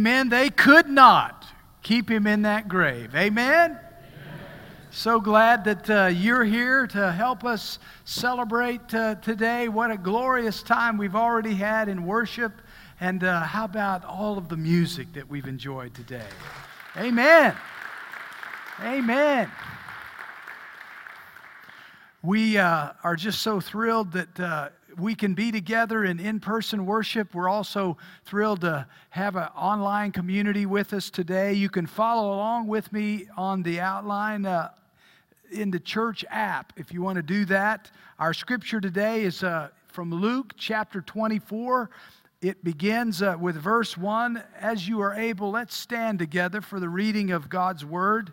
Amen. They could not keep him in that grave. Amen. So glad that uh, you're here to help us celebrate uh, today. What a glorious time we've already had in worship. And uh, how about all of the music that we've enjoyed today? Amen. Amen. We uh, are just so thrilled that uh, we can be together in in person worship. We're also thrilled to have an online community with us today. You can follow along with me on the outline uh, in the church app if you want to do that. Our scripture today is uh, from Luke chapter 24. It begins uh, with verse 1. As you are able, let's stand together for the reading of God's word.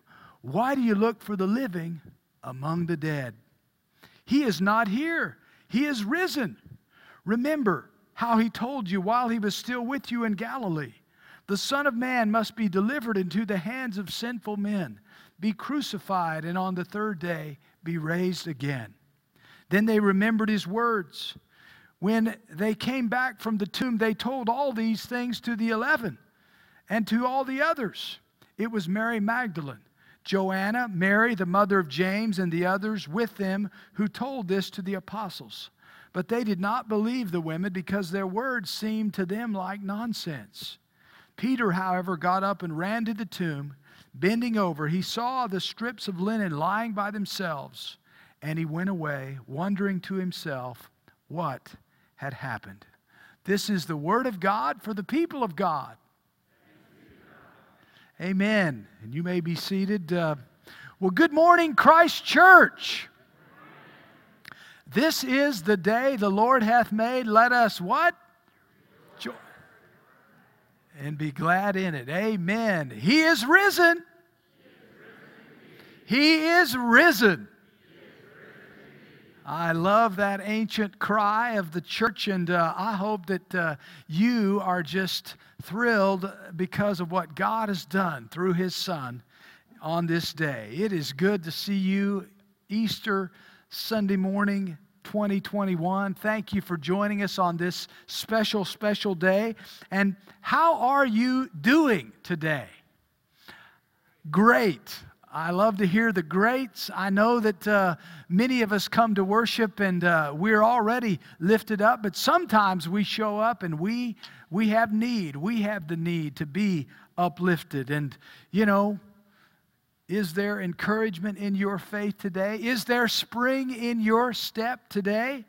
Why do you look for the living among the dead? He is not here, he is risen. Remember, how he told you while he was still with you in Galilee. The Son of Man must be delivered into the hands of sinful men, be crucified, and on the third day be raised again. Then they remembered his words. When they came back from the tomb, they told all these things to the eleven and to all the others. It was Mary Magdalene, Joanna, Mary, the mother of James, and the others with them who told this to the apostles. But they did not believe the women because their words seemed to them like nonsense. Peter, however, got up and ran to the tomb. Bending over, he saw the strips of linen lying by themselves, and he went away, wondering to himself what had happened. This is the word of God for the people of God. Amen. And you may be seated. Uh, well, good morning, Christ Church. This is the day the Lord hath made. Let us what? Joy. And be glad in it. Amen. He is risen. He is risen. I love that ancient cry of the church, and uh, I hope that uh, you are just thrilled because of what God has done through His Son on this day. It is good to see you Easter Sunday morning 2021. Thank you for joining us on this special, special day. And how are you doing today? Great. I love to hear the greats. I know that uh, many of us come to worship and uh, we're already lifted up, but sometimes we show up and we we have need. We have the need to be uplifted. And you know, is there encouragement in your faith today? Is there spring in your step today?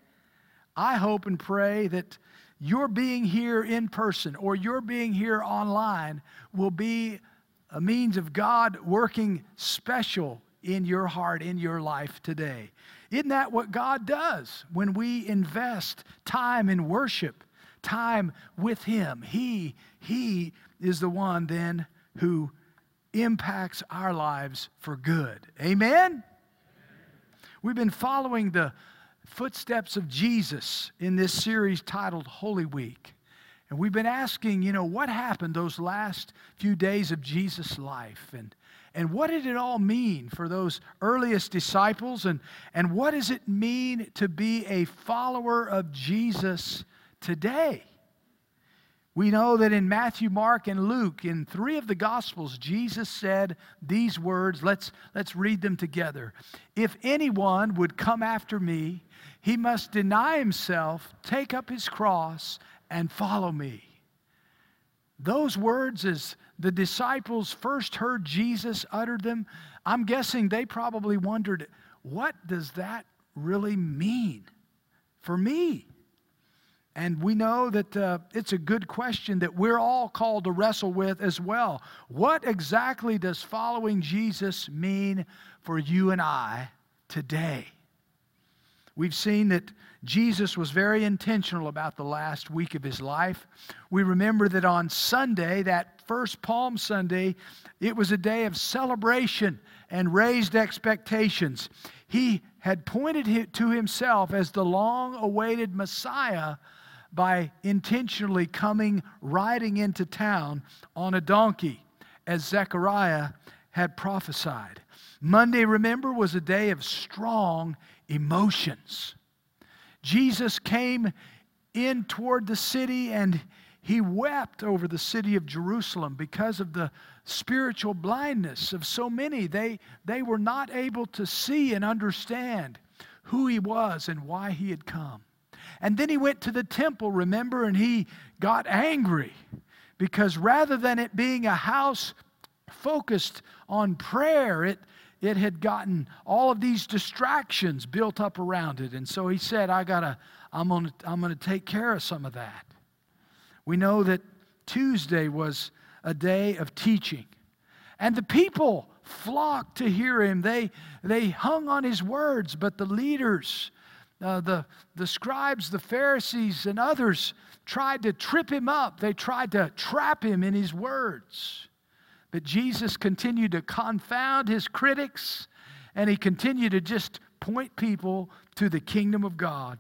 I hope and pray that your being here in person or your being here online will be a means of God working special in your heart, in your life today. Isn't that what God does when we invest time in worship, time with Him? He, He is the one then who impacts our lives for good. Amen? We've been following the footsteps of Jesus in this series titled Holy Week. And we've been asking, you know, what happened those last few days of Jesus' life? And, and what did it all mean for those earliest disciples? And, and what does it mean to be a follower of Jesus today? We know that in Matthew, Mark, and Luke, in three of the Gospels, Jesus said these words. Let's, let's read them together. If anyone would come after me, he must deny himself, take up his cross, and follow me. Those words, as the disciples first heard Jesus utter them, I'm guessing they probably wondered, what does that really mean for me? And we know that uh, it's a good question that we're all called to wrestle with as well. What exactly does following Jesus mean for you and I today? We've seen that Jesus was very intentional about the last week of his life. We remember that on Sunday, that first Palm Sunday, it was a day of celebration and raised expectations. He had pointed to himself as the long awaited Messiah by intentionally coming riding into town on a donkey, as Zechariah had prophesied. Monday, remember, was a day of strong emotions. Jesus came in toward the city and he wept over the city of Jerusalem because of the spiritual blindness of so many. They, they were not able to see and understand who he was and why he had come. And then he went to the temple, remember, and he got angry because rather than it being a house focused on prayer, it, it had gotten all of these distractions built up around it. And so he said, I gotta, I'm gonna, I'm gonna take care of some of that. We know that Tuesday was a day of teaching. And the people flocked to hear him. They, they hung on his words, but the leaders, uh, the, the scribes, the Pharisees, and others tried to trip him up. They tried to trap him in his words. But Jesus continued to confound his critics and he continued to just point people to the kingdom of God.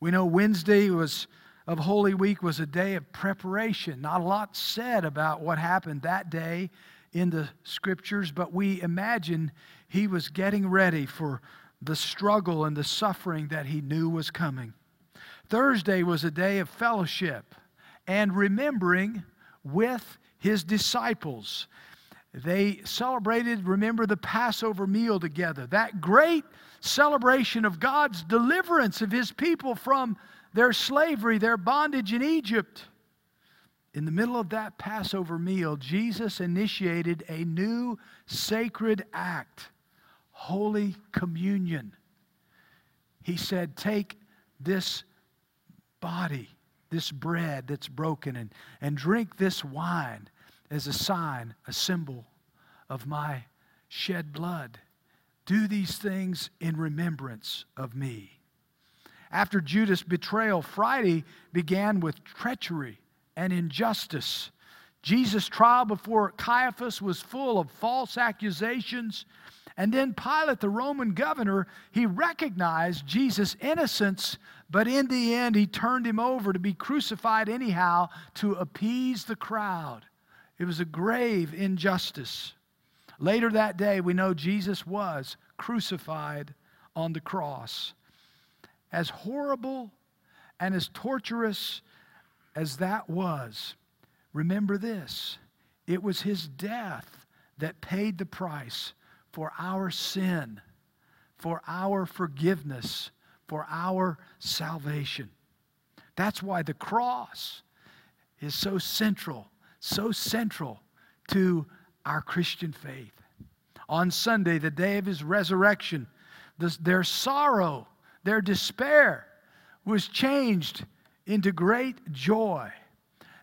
We know Wednesday was of Holy Week was a day of preparation. Not a lot said about what happened that day in the scriptures, but we imagine he was getting ready for the struggle and the suffering that he knew was coming. Thursday was a day of fellowship and remembering with his disciples. They celebrated, remember, the Passover meal together. That great celebration of God's deliverance of his people from their slavery, their bondage in Egypt. In the middle of that Passover meal, Jesus initiated a new sacred act, Holy Communion. He said, Take this body this bread that's broken and, and drink this wine as a sign, a symbol of my shed blood. Do these things in remembrance of me. After Judas' betrayal, Friday began with treachery and injustice. Jesus' trial before Caiaphas was full of false accusations. And then Pilate, the Roman governor, he recognized Jesus' innocence but in the end, he turned him over to be crucified anyhow to appease the crowd. It was a grave injustice. Later that day, we know Jesus was crucified on the cross. As horrible and as torturous as that was, remember this it was his death that paid the price for our sin, for our forgiveness for our salvation. That's why the cross is so central, so central to our Christian faith. On Sunday, the day of his resurrection, this, their sorrow, their despair was changed into great joy.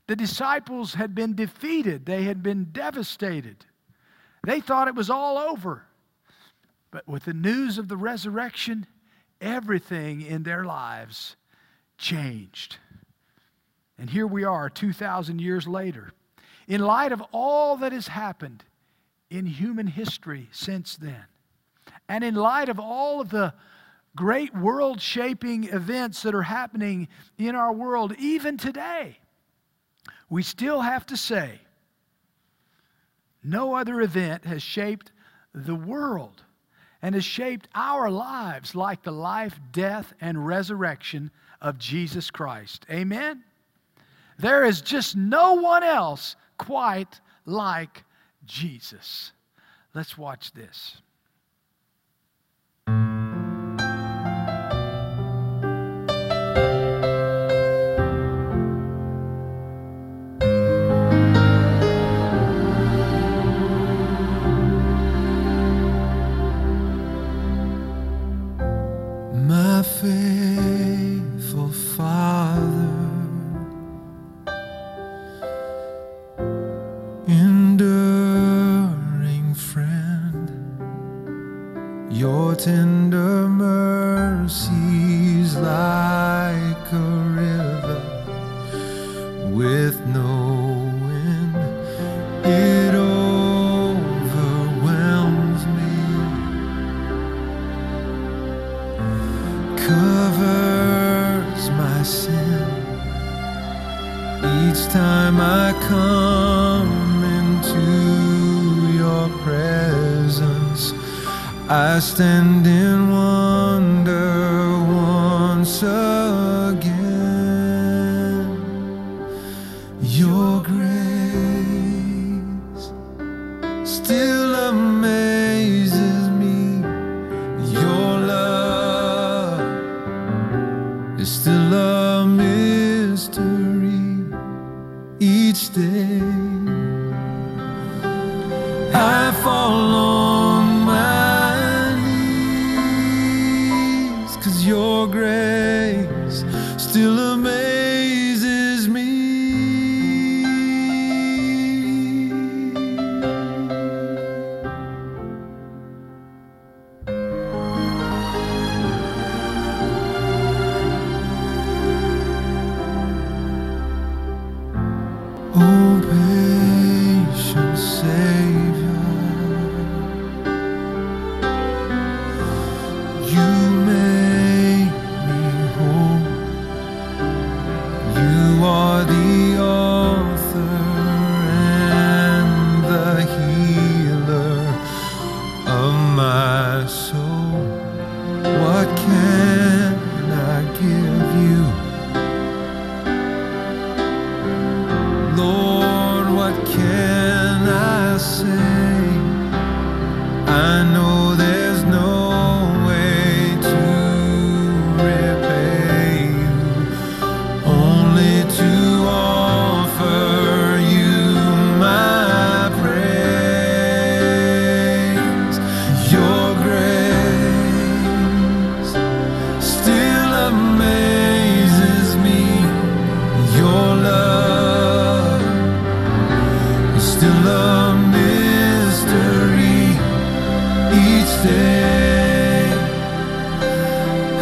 The disciples had been defeated, they had been devastated. They thought it was all over. But with the news of the resurrection, everything in their lives changed. And here we are 2,000 years later. In light of all that has happened in human history since then, and in light of all of the great world shaping events that are happening in our world, even today, we still have to say no other event has shaped the world and has shaped our lives like the life, death, and resurrection of Jesus Christ. Amen? There is just no one else quite like Jesus. Let's watch this.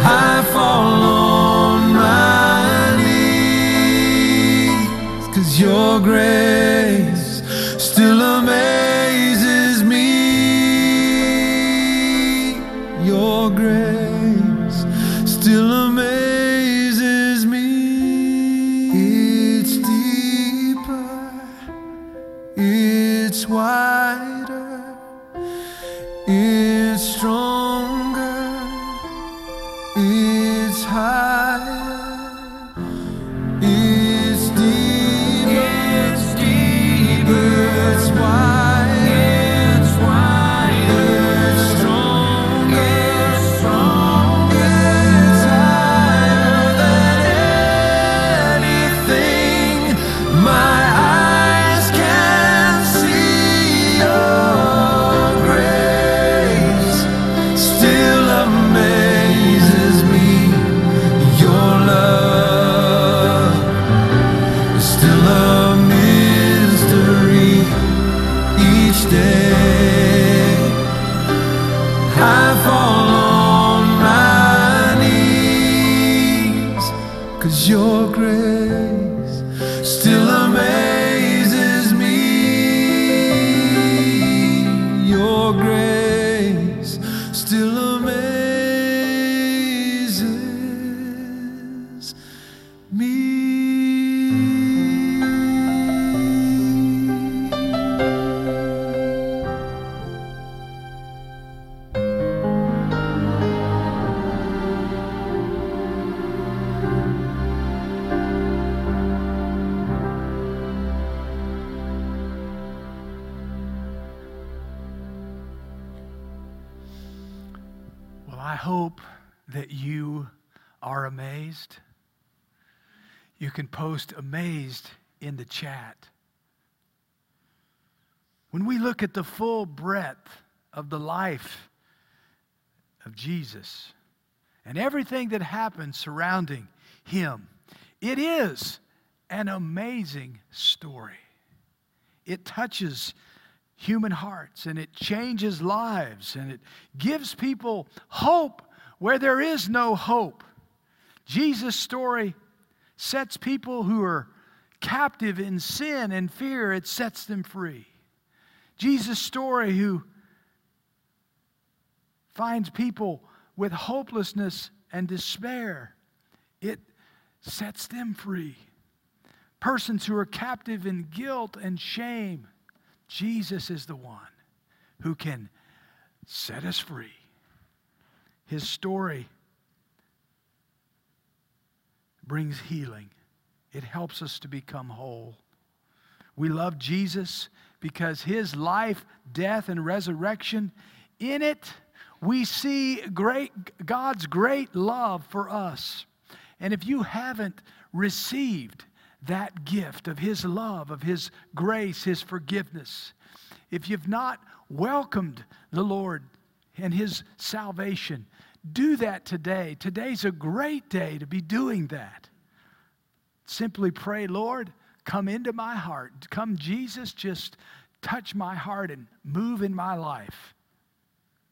I fall on my cause you're great. You can post amazed in the chat. When we look at the full breadth of the life of Jesus and everything that happened surrounding him, it is an amazing story. It touches human hearts and it changes lives and it gives people hope where there is no hope. Jesus' story sets people who are captive in sin and fear, it sets them free. Jesus' story, who finds people with hopelessness and despair, it sets them free. Persons who are captive in guilt and shame, Jesus is the one who can set us free. His story brings healing, it helps us to become whole. We love Jesus because his life, death, and resurrection, in it, we see great, God's great love for us. And if you haven't received that gift of His love, of His grace, His forgiveness, if you've not welcomed the Lord and His salvation, do that today. Today's a great day to be doing that. Simply pray, Lord, come into my heart. Come, Jesus, just touch my heart and move in my life.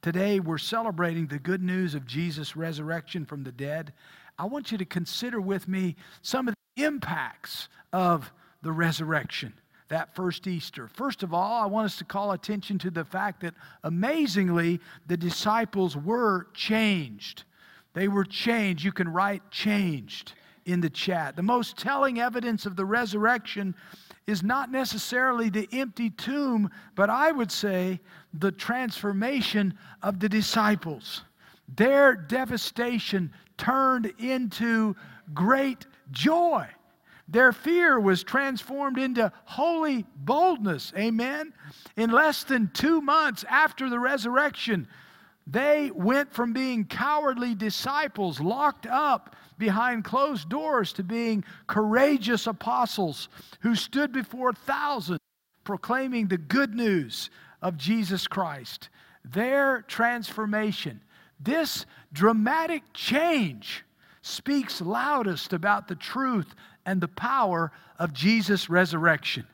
Today, we're celebrating the good news of Jesus' resurrection from the dead. I want you to consider with me some of the impacts of the resurrection that first Easter. First of all, I want us to call attention to the fact that amazingly, the disciples were changed. They were changed. You can write changed in the chat. The most telling evidence of the resurrection is not necessarily the empty tomb, but I would say the transformation of the disciples. Their devastation turned into great joy. Their fear was transformed into holy boldness. Amen. In less than two months after the resurrection, they went from being cowardly disciples locked up behind closed doors to being courageous apostles who stood before thousands proclaiming the good news of Jesus Christ. Their transformation, this dramatic change, speaks loudest about the truth and the power of Jesus' resurrection.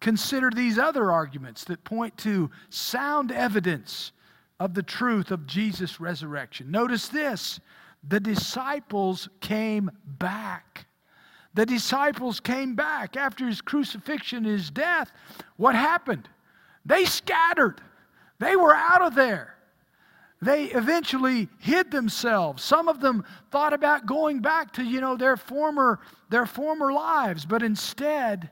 Consider these other arguments that point to sound evidence of the truth of Jesus' resurrection. Notice this the disciples came back. The disciples came back after his crucifixion his death. What happened? They scattered, they were out of there. They eventually hid themselves. Some of them thought about going back to, you know, their former, their former lives, but instead,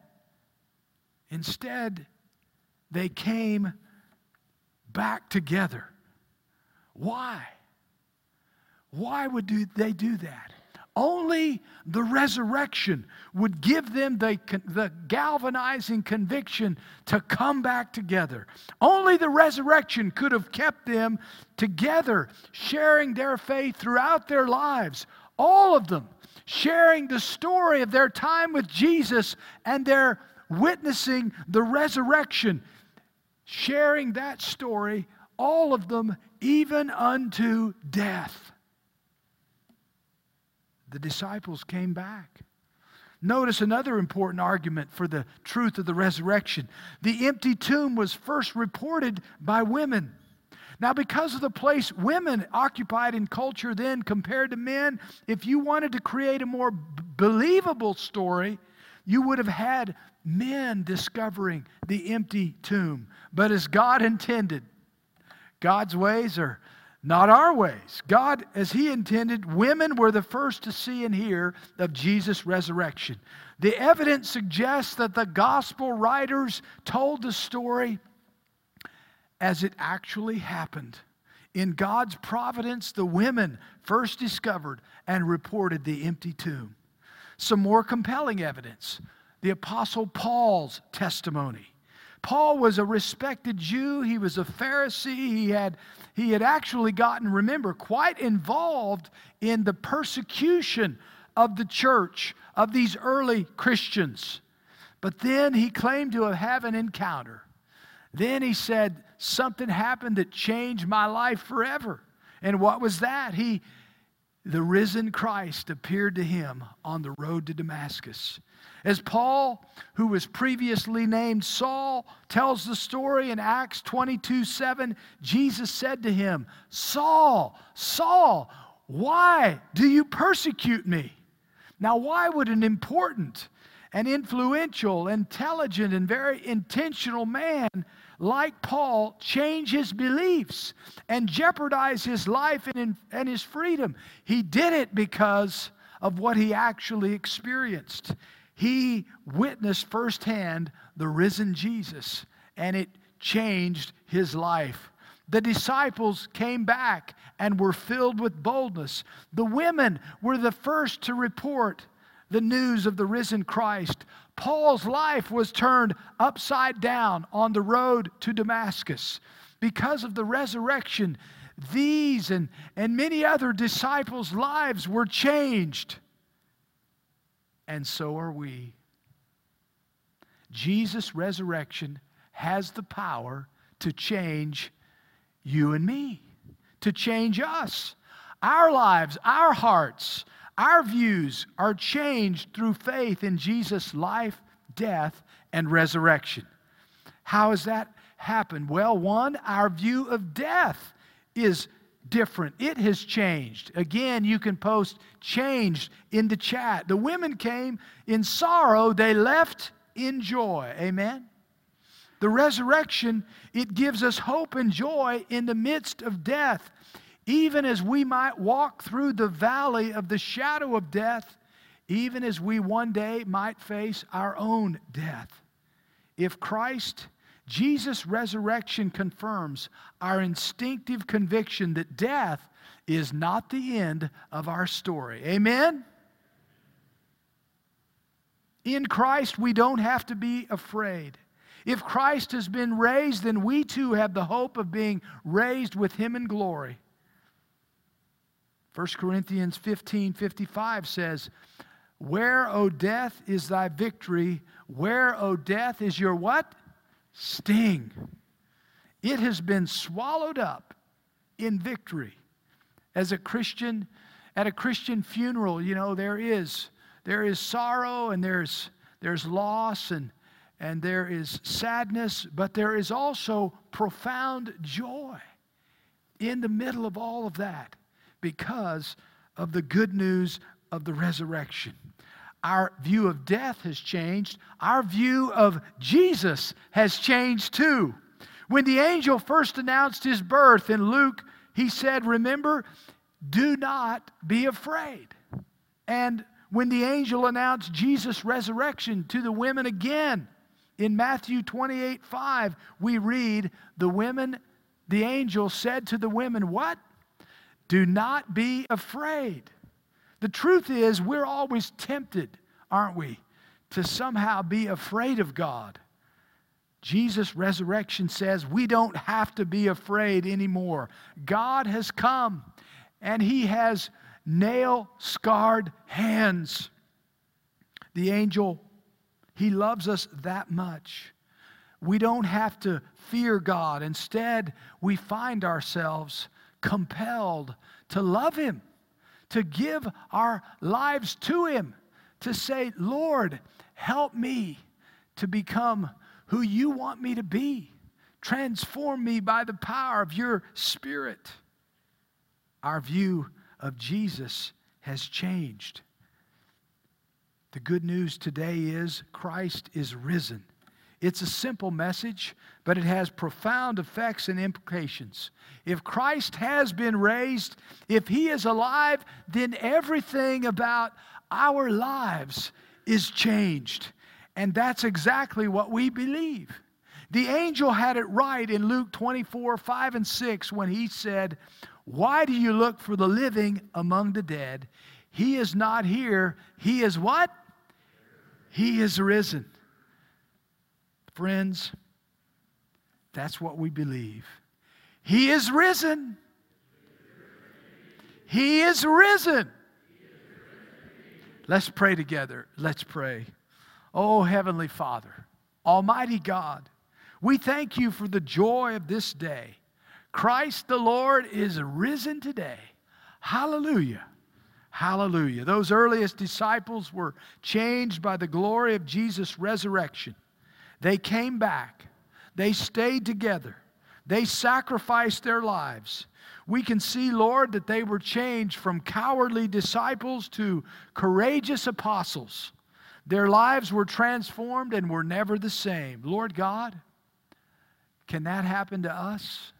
instead, they came back together. Why? Why would do, they do that? Only the resurrection would give them the, the galvanizing conviction to come back together. Only the resurrection could have kept them together, sharing their faith throughout their lives. All of them sharing the story of their time with Jesus and their witnessing the resurrection, sharing that story, all of them, even unto death the disciples came back. Notice another important argument for the truth of the resurrection. The empty tomb was first reported by women. Now, because of the place women occupied in culture then compared to men, if you wanted to create a more b- believable story, you would have had men discovering the empty tomb. But as God intended, God's ways are not our ways. God, as He intended, women were the first to see and hear of Jesus' resurrection. The evidence suggests that the gospel writers told the story as it actually happened. In God's providence, the women first discovered and reported the empty tomb. Some more compelling evidence the Apostle Paul's testimony. Paul was a respected Jew. He was a Pharisee. He had, he had actually gotten, remember, quite involved in the persecution of the church, of these early Christians. But then he claimed to have an encounter. Then he said, Something happened that changed my life forever. And what was that? He, the risen Christ appeared to him on the road to Damascus. As Paul, who was previously named Saul, tells the story in Acts 22 7, Jesus said to him, Saul, Saul, why do you persecute me? Now, why would an important an influential, intelligent, and very intentional man like Paul change his beliefs and jeopardize his life and, and his freedom. He did it because of what he actually experienced. He witnessed firsthand the risen Jesus, and it changed his life. The disciples came back and were filled with boldness. The women were the first to report the news of the risen Christ. Paul's life was turned upside down on the road to Damascus. Because of the resurrection, these and, and many other disciples' lives were changed. And so are we. Jesus' resurrection has the power to change you and me, to change us. Our lives, our hearts, our views are changed through faith in Jesus' life, death, and resurrection. How has that happened? Well, one, our view of death is different. It has changed. Again, you can post changed in the chat. The women came in sorrow, they left in joy. Amen. The resurrection, it gives us hope and joy in the midst of death even as we might walk through the valley of the shadow of death, even as we one day might face our own death. If Christ, Jesus' resurrection confirms our instinctive conviction that death is not the end of our story. Amen? In Christ, we don't have to be afraid. If Christ has been raised, then we too have the hope of being raised with him in glory. 1 Corinthians 15 55 says, Where, O death, is thy victory? Where, O death, is your what? Sting. It has been swallowed up in victory. As a Christian, at a Christian funeral, you know, there is there is sorrow and there's there's loss and and there is sadness, but there is also profound joy in the middle of all of that because of the good news of the resurrection. Our view of death has changed. Our view of Jesus has changed too. When the angel first announced his birth in Luke, he said, Remember, do not be afraid. And when the angel announced Jesus' resurrection to the women again, in Matthew 28 5, we read, The women, the angel said to the women, What? Do not be afraid. The truth is, we're always tempted, aren't we, to somehow be afraid of God. Jesus' resurrection says we don't have to be afraid anymore. God has come and He has nail scarred hands. The angel, He loves us that much. We don't have to fear God. Instead, we find ourselves compelled to love Him, to give our lives to Him, to say, Lord, help me to become who you want me to be. Transform me by the power of your Spirit. Our view of Jesus has changed. The good news today is Christ is risen. It's a simple message, but it has profound effects and implications. If Christ has been raised, if he is alive, then everything about our lives is changed. And that's exactly what we believe. The angel had it right in Luke 24, 5 and 6 when he said, Why do you look for the living among the dead? He is not here. He is what? He is risen. Friends, that's what we believe. He is risen. He is risen. Let's pray together. Let's pray. Oh, Heavenly Father, Almighty God, we thank you for the joy of this day. Christ the Lord is risen today. Hallelujah. Hallelujah. Those earliest disciples were changed by the glory of Jesus' resurrection. They came back, they stayed together, they sacrificed their lives. We can see, Lord, that they were changed from cowardly disciples to courageous apostles. Their lives were transformed and were never the same. Lord God, can that happen to us?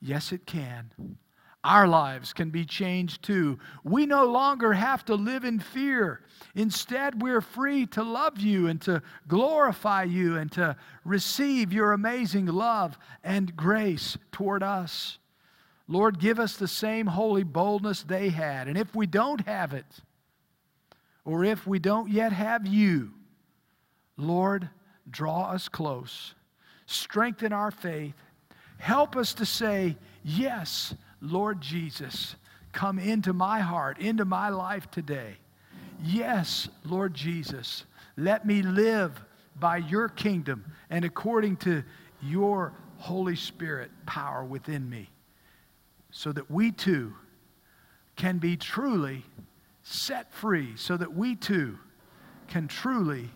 Yes, it can. Our lives can be changed too. We no longer have to live in fear. Instead, we're free to love you and to glorify you and to receive your amazing love and grace toward us. Lord, give us the same holy boldness they had. And if we don't have it, or if we don't yet have you, Lord, draw us close, strengthen our faith, help us to say, Yes Lord Jesus, come into my heart, into my life today. Yes, Lord Jesus, let me live by your kingdom and according to your Holy Spirit power within me, so that we too can be truly set free, so that we too can truly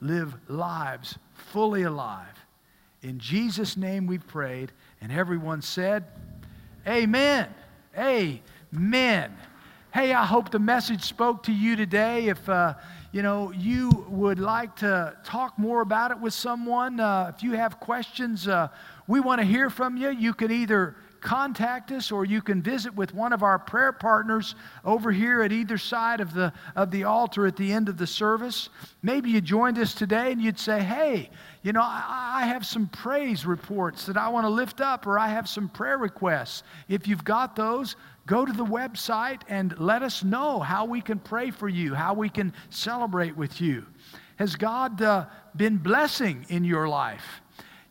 live lives fully alive. In Jesus' name we prayed, and everyone said, Amen. Amen. Hey, I hope the message spoke to you today. If uh, you know you would like to talk more about it with someone, uh, if you have questions, uh, we want to hear from you. You can either contact us or you can visit with one of our prayer partners over here at either side of the, of the altar at the end of the service. Maybe you joined us today and you'd say, hey, you know, I, I have some praise reports that I want to lift up, or I have some prayer requests. If you've got those, go to the website and let us know how we can pray for you, how we can celebrate with you. Has God uh, been blessing in your life?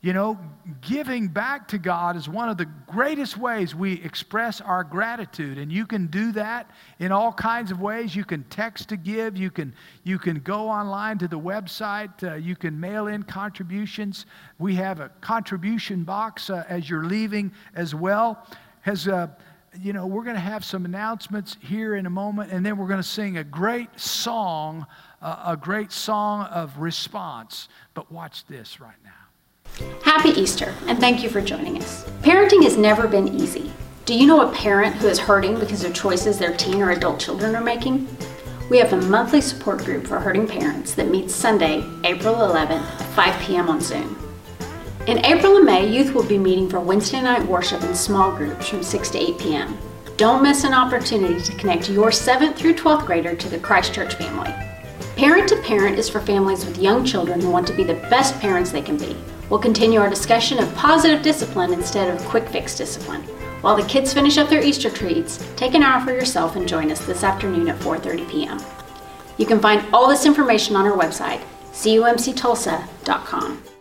You know, giving back to God is one of the greatest ways we express our gratitude. And you can do that in all kinds of ways. You can text to give, you can, you can go online to the website, uh, you can mail in contributions. We have a contribution box uh, as you're leaving as well. Has, uh, you know, we're going to have some announcements here in a moment, and then we're going to sing a great song, uh, a great song of response. But watch this right now. Happy Easter, and thank you for joining us. Parenting has never been easy. Do you know a parent who is hurting because of choices their teen or adult children are making? We have a monthly support group for hurting parents that meets Sunday, April 11th, 5 p.m. on Zoom. In April and May, youth will be meeting for Wednesday night worship in small groups from 6 to 8 p.m. Don't miss an opportunity to connect your 7th through 12th grader to the Christchurch family. Parent to Parent is for families with young children who want to be the best parents they can be. We'll continue our discussion of positive discipline instead of quick fix discipline. While the kids finish up their Easter treats, take an hour for yourself and join us this afternoon at 4:30 p.m. You can find all this information on our website, cumctulsa.com.